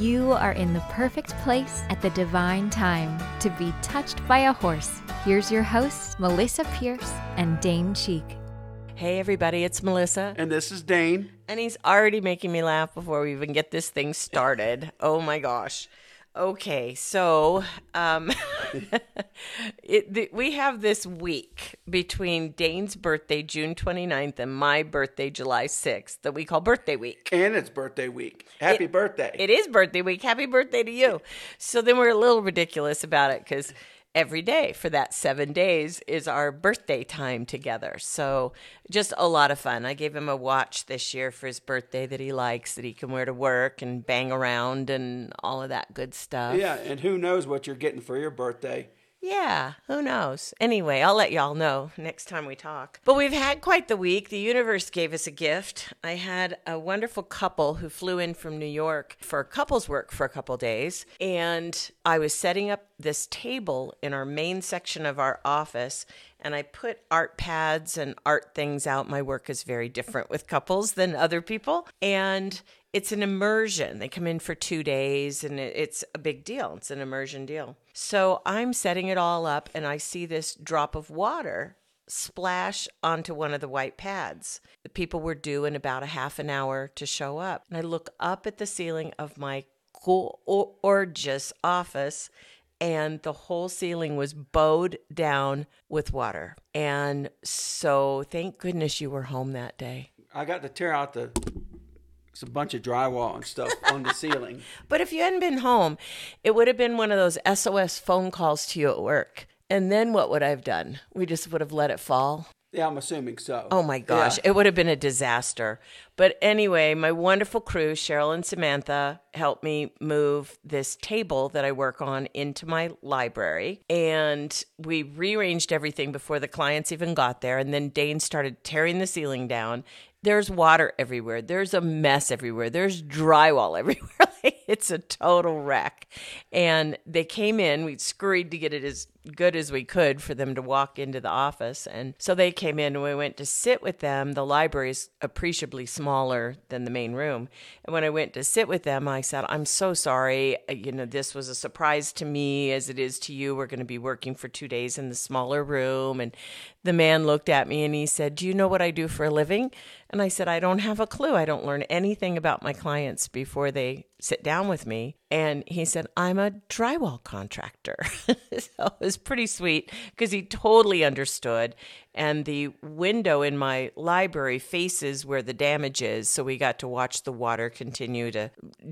You are in the perfect place at the divine time to be touched by a horse. Here's your hosts, Melisa Pearce and Dane Cheek. Hey, everybody, it's Melisa. And this is Dane. And he's already making me laugh before we even get this thing started. oh my gosh. Okay, so um, it, the, we have this week between Dane's birthday, June 29th, and my birthday, July 6th, that we call birthday week. And it's birthday week. Happy It- birthday. It is birthday week. Happy birthday to you. So then we're a little ridiculous about it because every day for that seven days is our birthday time together. So just a lot of fun. I gave him a watch this year for his birthday that he likes, that he can wear to work and bang around and all of that good stuff. yeah, and who knows what you're getting for your birthday. Yeah, who knows? Anyway, I'll let y'all know next time we talk. But we've had quite the week. The universe gave us a gift. I had a wonderful couple who flew in from New York for couples work for a couple days. And I was setting up this table in our main section of our office. And I put art pads and art things out. My work is very different with couples than other people. And it's an immersion. They come in for two days and it's a big deal. It's an immersion deal. So I'm setting it all up and I see this drop of water splash onto one of the white pads. The people were due in about a half an hour to show up. And I look up at the ceiling of my gorgeous office and the whole ceiling was bowed down with water. And so thank goodness you were home that day. I got to tear out the it's a bunch of drywall and stuff on the ceiling. But if you hadn't been home, it would have been one of those SOS phone calls to you at work. And then what would I have done? We just would have let it fall. Yeah, I'm assuming so. Oh my gosh, Yeah. it would have been a disaster. But anyway, my wonderful crew, Cheryl and Samantha, helped me move this table that I work on into my library. And we rearranged everything before the clients even got there. And then Dane started tearing the ceiling down. There's water everywhere. There's a mess everywhere. There's drywall everywhere. it's a total wreck. And they came in, we scurried to get it as good as we could for them to walk into the office. And so they came in and we went to sit with them. The library is appreciably smaller than the main room. And when I went to sit with them, I said, I'm so sorry. Uh, You know, this was a surprise to me as it is to you. We're going to be working for two days in the smaller room. And the man looked at me and he said, Do you know what I do for a living? And I said, I don't have a clue. I don't learn anything about my clients before they sit down with me. And he said, I'm a drywall contractor. so was pretty sweet because he totally understood. And the window in my library faces where the damage is. So we got to watch the water continue to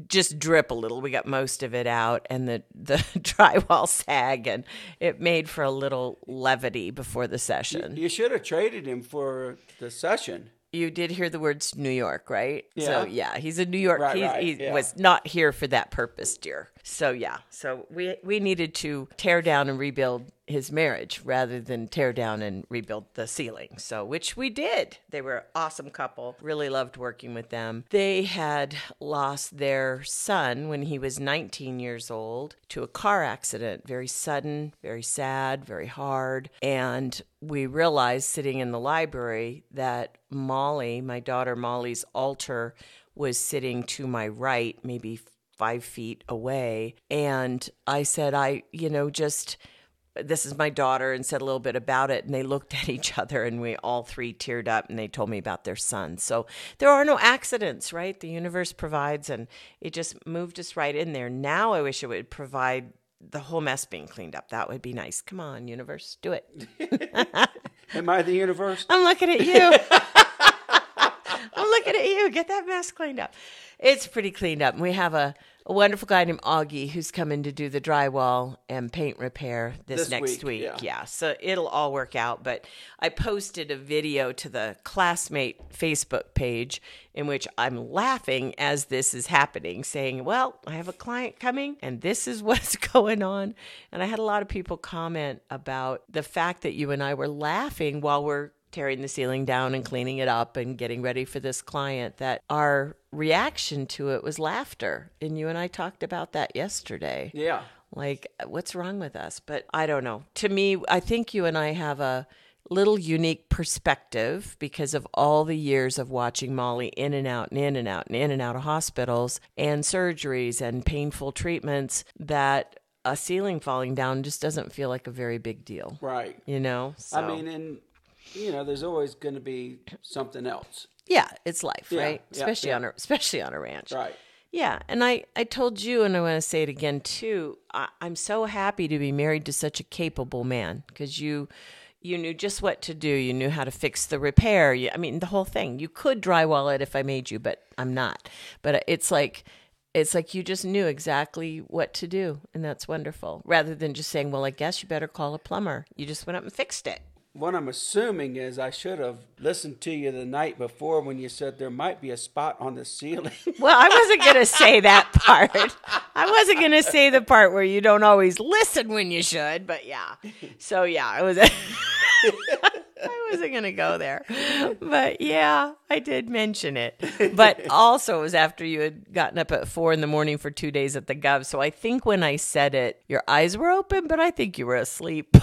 just drip a little. We got most of it out and the, the drywall sag. And it made for a little levity before the session. You should have traded him for the session. You did hear the words New York, right? So Yeah. yeah, he's a New York. Right, he right, yeah. was not here for that purpose, dear. So yeah, so we we needed to tear down and rebuild his marriage rather than tear down and rebuild the ceiling. So which we did. They were an awesome couple. Really loved working with them. They had lost their son when he was 19 years old to a car accident. Very sudden, very sad, very hard, and we realized sitting in the library that Molly, my daughter Molly's altar, was sitting to my right, maybe five feet away. And I said, I, you know, just this is my daughter and said a little bit about it and they looked at each other and we all three teared up and they told me about their son so there are no accidents right the universe provides and it just moved us right in there now i wish it would provide the whole mess being cleaned up that would be nice come on universe do it Am I the universe? I'm looking at you. Looking at you. Get that mess cleaned up. It's pretty cleaned up. We have a, a wonderful guy named Augie who's coming to do the drywall and paint repair this, This next week, week. yeah. so it'll all work out. But I posted a video to the classmate Facebook page in which I'm laughing as this is happening, saying, Well, I have a client coming and this is what's going on. And I had a lot of people comment about the fact that you and I were laughing while we're tearing the ceiling down and cleaning it up and getting ready for this client that our reaction to it was laughter and you and I talked about that yesterday Yeah. like what's wrong with us but i don't know to me i think you and i have a little unique perspective because of all the years of watching Molly in and out and in and out and in and out of hospitals and surgeries and painful treatments that a ceiling falling down just doesn't feel like a very big deal. Right. You know? So, I mean, and you know, there's always going to be something else. yeah, it's life, Yeah, right? yeah, especially yeah. on a especially on a ranch. Right. Yeah, and I, I told you, and I want to say it again too. I, I'm so happy to be married to such a capable man because you, you knew just what to do. You knew how to fix the repair. You, I mean, the whole thing. You could drywall it if I made you, but I'm not. But it's like, it's like you just knew exactly what to do, and that's wonderful. Rather than just saying, "Well, I guess you better call a plumber," you just went up and fixed it. What I'm assuming is I should have listened to you the night before when you said there might be a spot on the ceiling. Well, I wasn't going to say that part. I wasn't going to say the part where you don't always listen when you should, but yeah. So yeah, it was. I wasn't going to go there. But yeah, I did mention it. But also, it was after you had gotten up at four in the morning for two days at the Gov. So I think when I said it, your eyes were open, but I think you were asleep.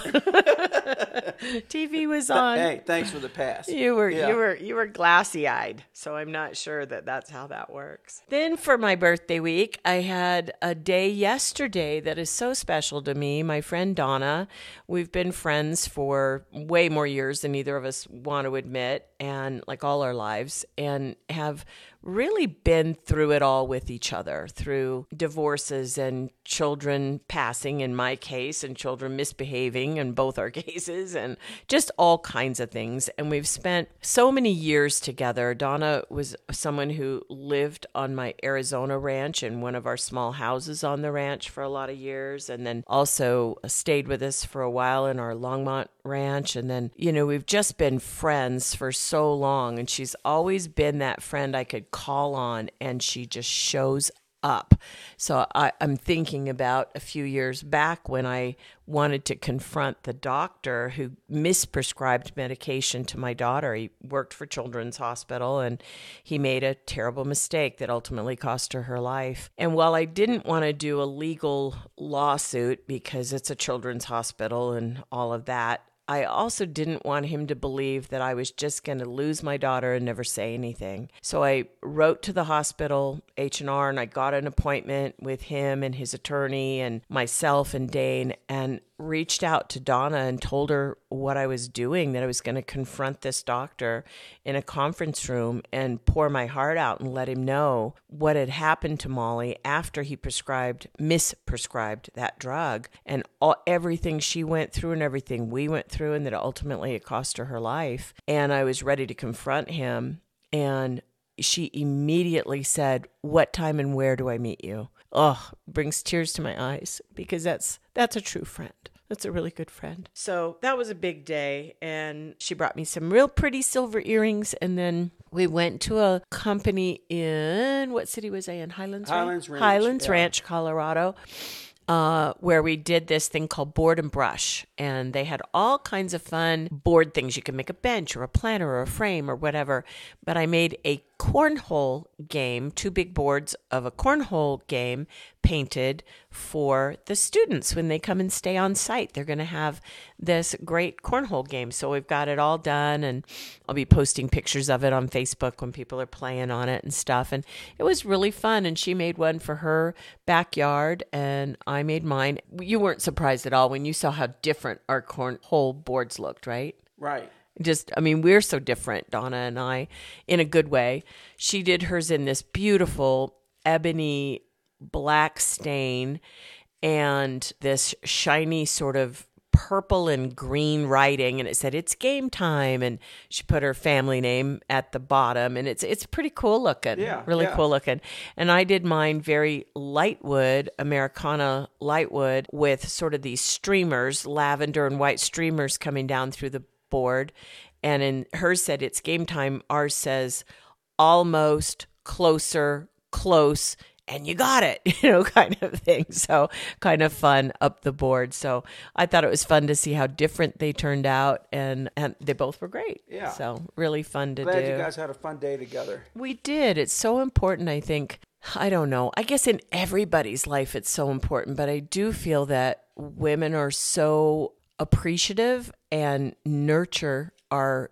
TV was on. hey, thanks for the pass. You were Yeah. you were you were glassy eyed, so I'm not sure that that's how that works. Then for my birthday week, I had a day yesterday that is so special to me. My friend Donna, we've been friends for way more years than either of us want to admit, and like all our lives, and have really been through it all with each other through divorces and children passing in my case and children misbehaving in both our cases and just all kinds of things. And we've spent so many years together. Donna was someone who lived on my arizona ranch in one of our small houses on the ranch for a lot of years and then also stayed with us for a while in our longmont ranch. And then you know we've just been friends for so long and she's always been that friend i could call on and she just shows up. So I, I'm thinking about a few years back when I wanted to confront the doctor who misprescribed medication to my daughter. He worked for Children's Hospital and he made a terrible mistake that ultimately cost her her life. And while I didn't want to do a legal lawsuit because it's a children's hospital and all of that, I also didn't want him to believe that I was just going to lose my daughter and never say anything. So I wrote to the hospital H&R and I got an appointment with him and his attorney and myself and Dane and reached out to Donna and told her what I was doing that I was going to confront this doctor in a conference room and pour my heart out and let him know what had happened to Molly after he prescribed misprescribed that drug and all, everything she went through and everything we went through and that ultimately it cost her her life and I was ready to confront him and she immediately said, "What time and where do I meet you?" Oh, brings tears to my eyes because that's that's a true friend. That's a really good friend. So that was a big day, and she brought me some real pretty silver earrings, and then we went to a company in what city was I in? Highlands. Highlands Ranch, Highlands yeah. Ranch, Colorado uh, where we did this thing called board and brush. And they had all kinds of fun board things. You could make a bench or a planter or a frame or whatever. But I made a cornhole game, two big boards of a cornhole game painted for the students when they come and stay on site. They're going to have this great cornhole game. So we've got it all done, and I'll be posting pictures of it on Facebook when people are playing on it and stuff. And it was really fun. And she made one for her backyard, and I made mine. You weren't surprised at all when you saw how different our cornhole boards looked, right? Right. Just i mean we're so different donna and i in a good way she did hers in this beautiful ebony black stain and this shiny sort of purple and green writing and it said it's game time and she put her family name at the bottom and it's it's pretty cool looking Yeah, really yeah. cool looking and i did mine very light wood americana light wood with sort of these streamers lavender and white streamers coming down through the board and in hers said it's game time ours says almost closer close and you got it you know kind of thing so kind of fun up the board so i thought it was fun to see how different they turned out and and they both were great Yeah. so really fun to do. Glad you guys had a fun day together. we did. It's so important, I think. I don't know. I guess in everybody's life it's so important, but I do feel that women are so appreciative and nurture our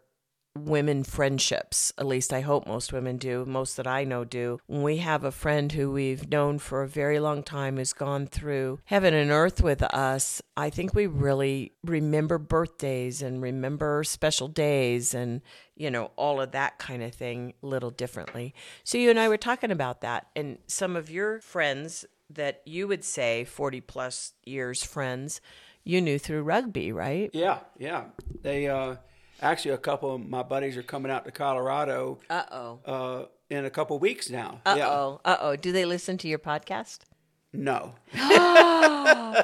women friendships. At least I hope most women do, most that I know do. When we have a friend who we've known for a very long time who's gone through heaven and earth with us, I think we really remember birthdays and remember special days and, you know, all of that kind of thing a little differently. So you and I were talking about that and some of your friends that you would say 40 plus years friends you knew through rugby, right? Yeah, yeah. They uh, actually a couple of my buddies are coming out to Colorado. Uh oh. Uh, in a couple weeks now. Uh Yeah. oh. Uh oh. Do they listen to your podcast? No,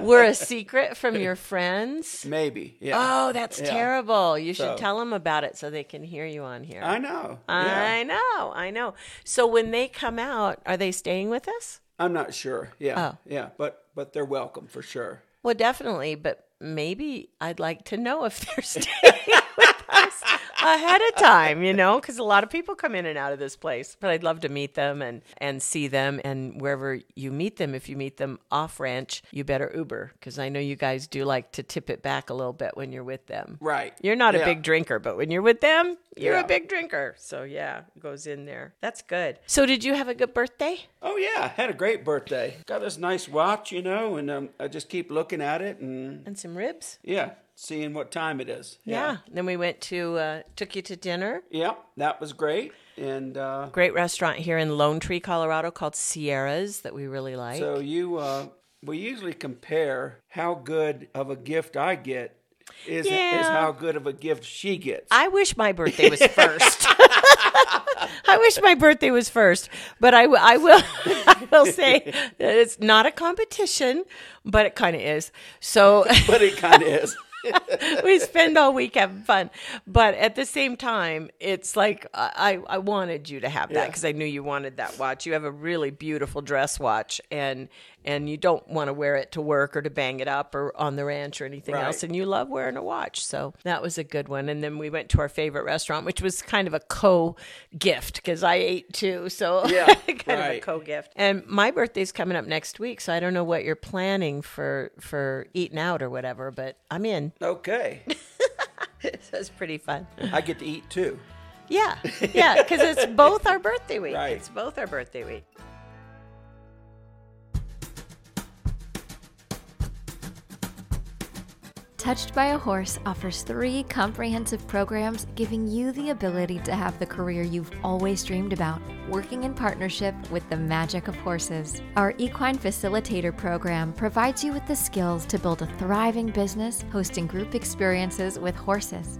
We're a secret from your friends. maybe. Yeah. Oh, that's Yeah. terrible. You should So- tell them about it so they can hear you on here. I know. I Yeah. know. I know. So when they come out, are they staying with us? I'm not sure. Yeah. Oh. Yeah. But but they're welcome for sure. Well, definitely, but maybe I'd like to know if they're staying ahead of time, you know, because a lot of people come in and out of this place. But I'd love to meet them and and see them, and wherever you meet them, if you meet them off ranch, you better Uber because I know you guys do like to tip it back a little bit when you're with them. Right. You're not a big drinker, but when you're with them, you're Yeah. a big drinker. So yeah, it goes in there. That's good. So did you have a good birthday? Oh yeah, had a great birthday. Got this nice watch, you know, and um, I just keep looking at it and And some ribs? yeah, seeing what time it is. Yeah. Then we went to uh, took you to dinner. Yep, that was great. And uh, Great restaurant here in Lone Tree, Colorado called Sierras that we really like. so you, uh, we usually compare how good of a gift I get is is how good of a gift she gets. I wish my birthday was first. I wish my birthday was first, but I, w- I will I will say that it's not a competition, but it kind of is. So but it kind of is. we spend all week having fun, but at the same time, it's like I I wanted you to have that Yeah. because I knew you wanted that watch. You have a really beautiful dress watch, and and you don't want to wear it to work or to bang it up or on the ranch or anything Right. else, and you love wearing a watch, so that was a good one. And then we went to our favorite restaurant, which was kind of a co gift because I ate too, so Yeah, kind of a co gift. And my birthday's coming up next week, so I don't know what you're planning for for eating out or whatever, but I'm in. Okay, it's pretty fun. I get to eat too. Yeah, yeah, because it's both our birthday week. Right. It's both our birthday week. Touched by a Horse offers three comprehensive programs giving you the ability to have the career you've always dreamed about, working in partnership with the magic of horses. Our Equine Facilitator program provides you with the skills to build a thriving business hosting group experiences with horses.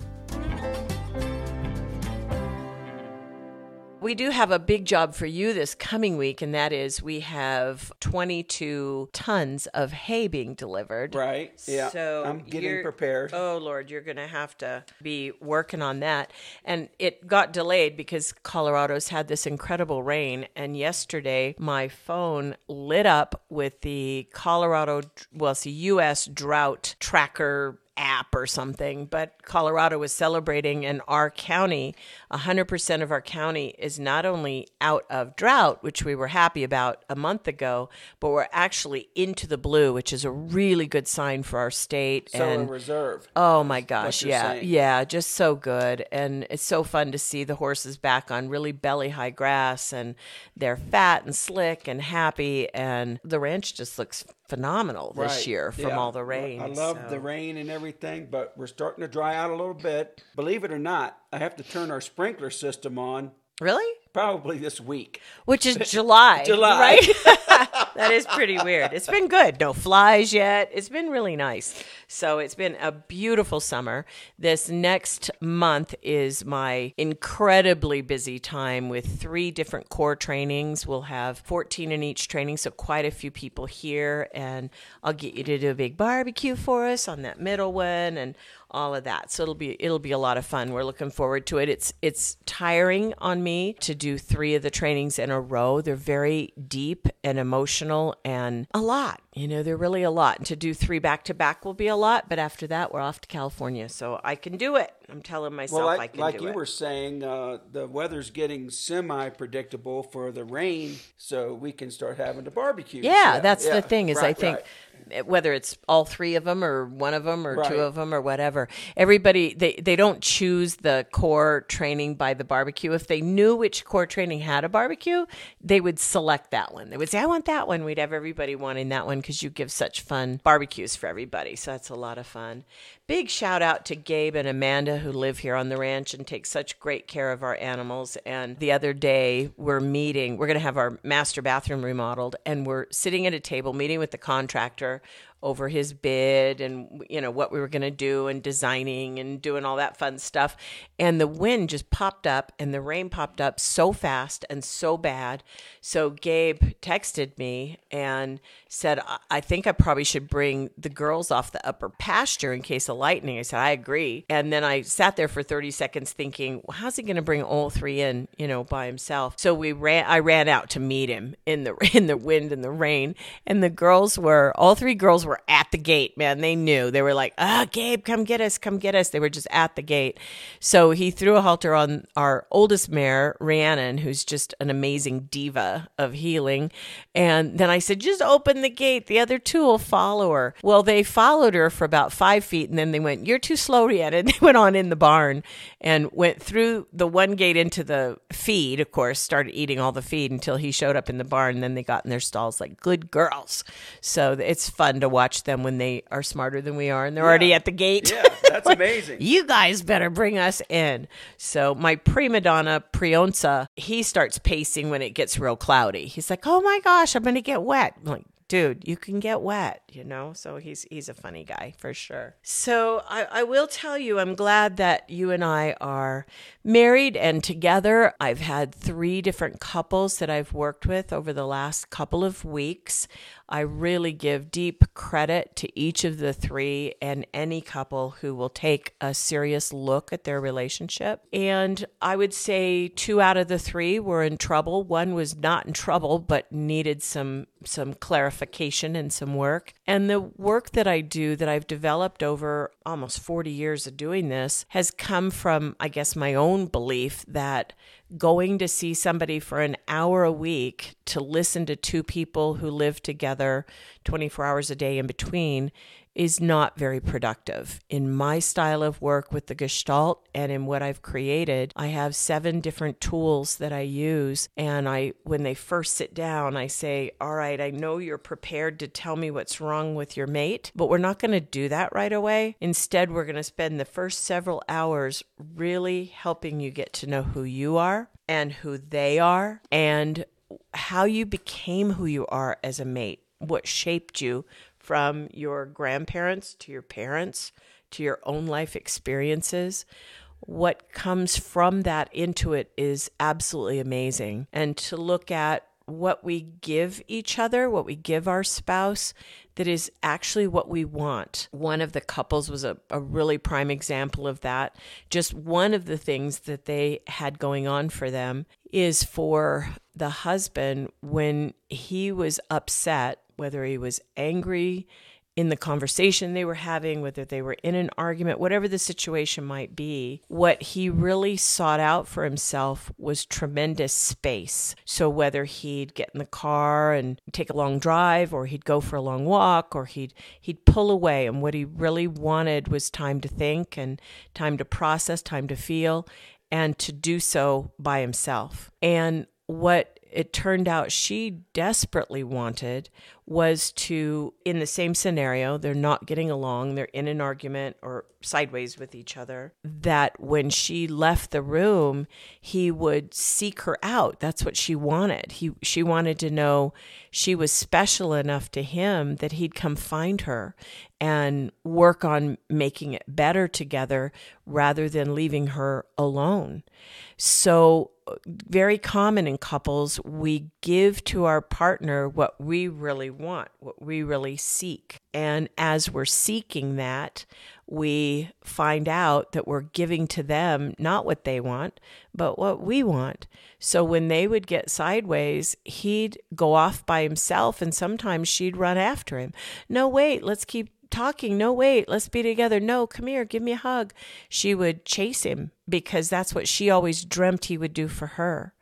We do have a big job for you this coming week, and that is we have 22 tons of hay being delivered. Right? Yeah. So I'm getting prepared. Oh Lord, you're going to have to be working on that. And it got delayed because Colorado's had this incredible rain. And yesterday, my phone lit up with the Colorado, well, it's a U.S. drought tracker app or something, but Colorado was celebrating in our county, 100% of our county is not only out of drought, which we were happy about a month ago, but we're actually into the blue, which is a really good sign for our state. so and in reserve. Oh my gosh, yeah. saying. Yeah, just so good. And it's so fun to see the horses back on really belly high grass and they're fat and slick and happy and the ranch just looks phenomenal this Right. year from Yeah. all the rain. I love so- the rain and everything, but we're starting to dry out a little bit. Believe it or not, I have to turn our sprinkler system on Really? probably this week. Which is July. July. Right? that is pretty weird. It's been good. No flies yet. It's been really nice. So it's been a beautiful summer. This next month is my incredibly busy time with three different core trainings. We'll have 14 in each training, so quite a few people here. And I'll get you to do a big barbecue for us on that middle one and all of that. So it'll be it'll be a lot of fun. We're looking forward to it. It's it's tiring on me to do 3 of the trainings in a row. They're very deep and emotional and a lot. You know, they're really a lot. And to do 3 back to back will be a lot, but after that we're off to California. So I can do it. I'm telling myself well, like, I can like do it. Like you were saying, uh, the weather's getting semi-predictable for the rain, so we can start having the barbecue. Yeah, that's yeah, the thing is I think right. whether it's all three of them or one of them or Right. two of them or whatever, everybody they they don't choose the core training by the barbecue. If they knew which core training had a barbecue, they would select that one. They would say, "I want that one." We'd have everybody wanting that one because you give such fun barbecues for everybody. So that's a lot of fun. Big shout out to Gabe and Amanda who live here on the ranch and take such great care of our animals. And the other day, we're meeting, we're going to have our master bathroom remodeled, and we're sitting at a table meeting with the contractor over his bid and you know what we were going to do and designing and doing all that fun stuff. And the wind just popped up and the rain popped up so fast and so bad. So gabe texted me and said "I- think i probably should bring the girls off the upper pasture in case of lightning. I said i agree. And then i sat there for 30 seconds thinking well, how's he going to bring all three in you know by himself? So we ran i ran out to meet him in the in the wind and the rain. And the girls were all three girls were at the gate man. They knew. They were like ah gabe come get us come get us. They were just at the gate. So he threw a halter on our oldest mare rhiannon who's just an amazing diva of healing. And then i said just open the gate. The other two will follow her. Well they followed her for about five feet and then they went you're too slow rhiannon. They went on in the barn and went through the one gate into the feed of course started eating all the feed until he showed up in the barn. And then they got in their stalls like good girls. So it's fun to watch them when they are smarter than we are and they're already at the gate Yeah, that's amazing. you guys better bring us in. So my prima donna Prionza, he starts pacing when it gets real cloudy. He's like, "Oh my gosh, I'm gonna get wet." I'm like, dude, you can get wet, you know. So he's he's a funny guy for sure. So I, I will tell you, I'm glad that you and I are married and together. I've had three different couples that I've worked with over the last couple of weeks. I really give deep credit to each of the three and any couple who will take a serious look at their relationship. And I would say two out of the three were in trouble. One was not in trouble, but needed some some clarification and some work. And the work that I do that I've developed over almost 40 years of doing this has come from, I guess, my own belief that going to see somebody for an hour a week to listen to two people who live together 24 hours a day in between is not very productive. In my style of work with the Gestalt and in what I've created, I have seven different tools that I use and I when they first sit down, I say, "All right, I know you're prepared to tell me what's wrong with your mate, but we're not going to do that right away. Instead, we're going to spend the first several hours really helping you get to know who you are and who they are and how you became who you are as a mate, what shaped you from your grandparents to your parents to your own life experiences. What comes from that into it is absolutely amazing. And to look at what we give each other, what we give our spouse, that is actually what we want. One of the couples was a, a really prime example of that. Just one of the things that they had going on for them is for the husband when he was upset, whether he was angry, in the conversation they were having, whether they were in an argument, whatever the situation might be, what he really sought out for himself was tremendous space. So whether he'd get in the car and take a long drive or he'd go for a long walk or he'd he'd pull away and what he really wanted was time to think and time to process, time to feel and to do so by himself. And what it turned out she desperately wanted was to, in the same scenario, they're not getting along, they're in an argument or sideways with each other, that when she left the room, he would seek her out. That's what she wanted. He, she wanted to know she was special enough to him that he'd come find her and work on making it better together rather than leaving her alone. So very common in couples. We give to our partner what we really want, what we really seek. And as we're seeking that, we find out that we're giving to them not what they want, but what we want. So when they would get sideways, he'd go off by himself, and sometimes she'd run after him. No, wait, let's keep talking. No, wait, let's be together. No, come here, give me a hug. She would chase him because that's what she always dreamt he would do for her.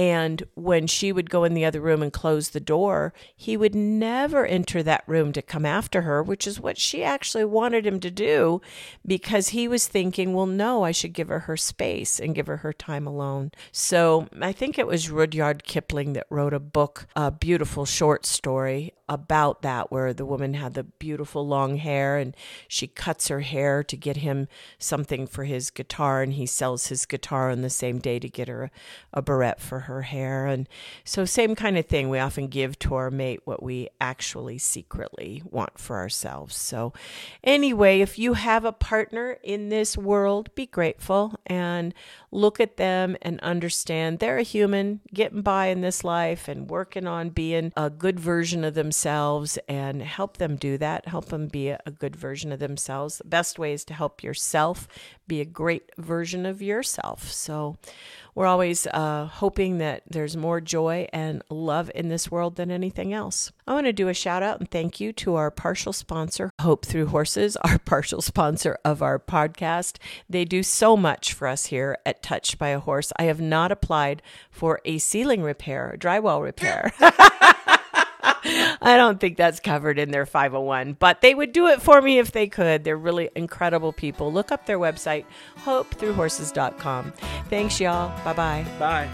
And when she would go in the other room and close the door, he would never enter that room to come after her, which is what she actually wanted him to do because he was thinking, well, no, I should give her her space and give her her time alone. So I think it was Rudyard Kipling that wrote a book, a beautiful short story about that, where the woman had the beautiful long hair and she cuts her hair to get him something for his guitar, and he sells his guitar on the same day to get her a, a barrette for her hair. And so, same kind of thing. We often give to our mate what we actually secretly want for ourselves. So, anyway, if you have a partner in this world, be grateful and look at them and understand they're a human getting by in this life and working on being a good version of themselves and help them do that. Help them be a, good version of themselves. The best way is to help yourself be a great version of yourself. So, we're always uh, hoping that there's more joy and love in this world than anything else. I want to do a shout out and thank you to our partial sponsor, Hope Through Horses, our partial sponsor of our podcast. They do so much for us here at Touched by a Horse. I have not applied for a ceiling repair, drywall repair. I don't think that's covered in their 501, but they would do it for me if they could. They're really incredible people. Look up their website, hopethroughhorses.com. Thanks, y'all. Bye-bye. Bye.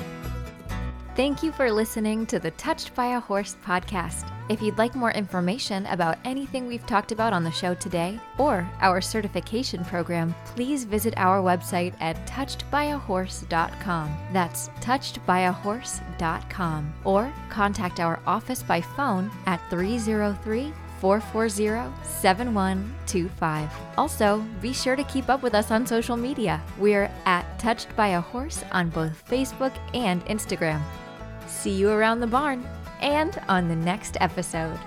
Thank you for listening to the Touched by a Horse podcast. If you'd like more information about anything we've talked about on the show today or our certification program, please visit our website at touchedbyahorse.com. That's touchedbyahorse.com. Or contact our office by phone at 303 440 7125. Also, be sure to keep up with us on social media. We're at Touched by a Horse on both Facebook and Instagram. See you around the barn and on the next episode.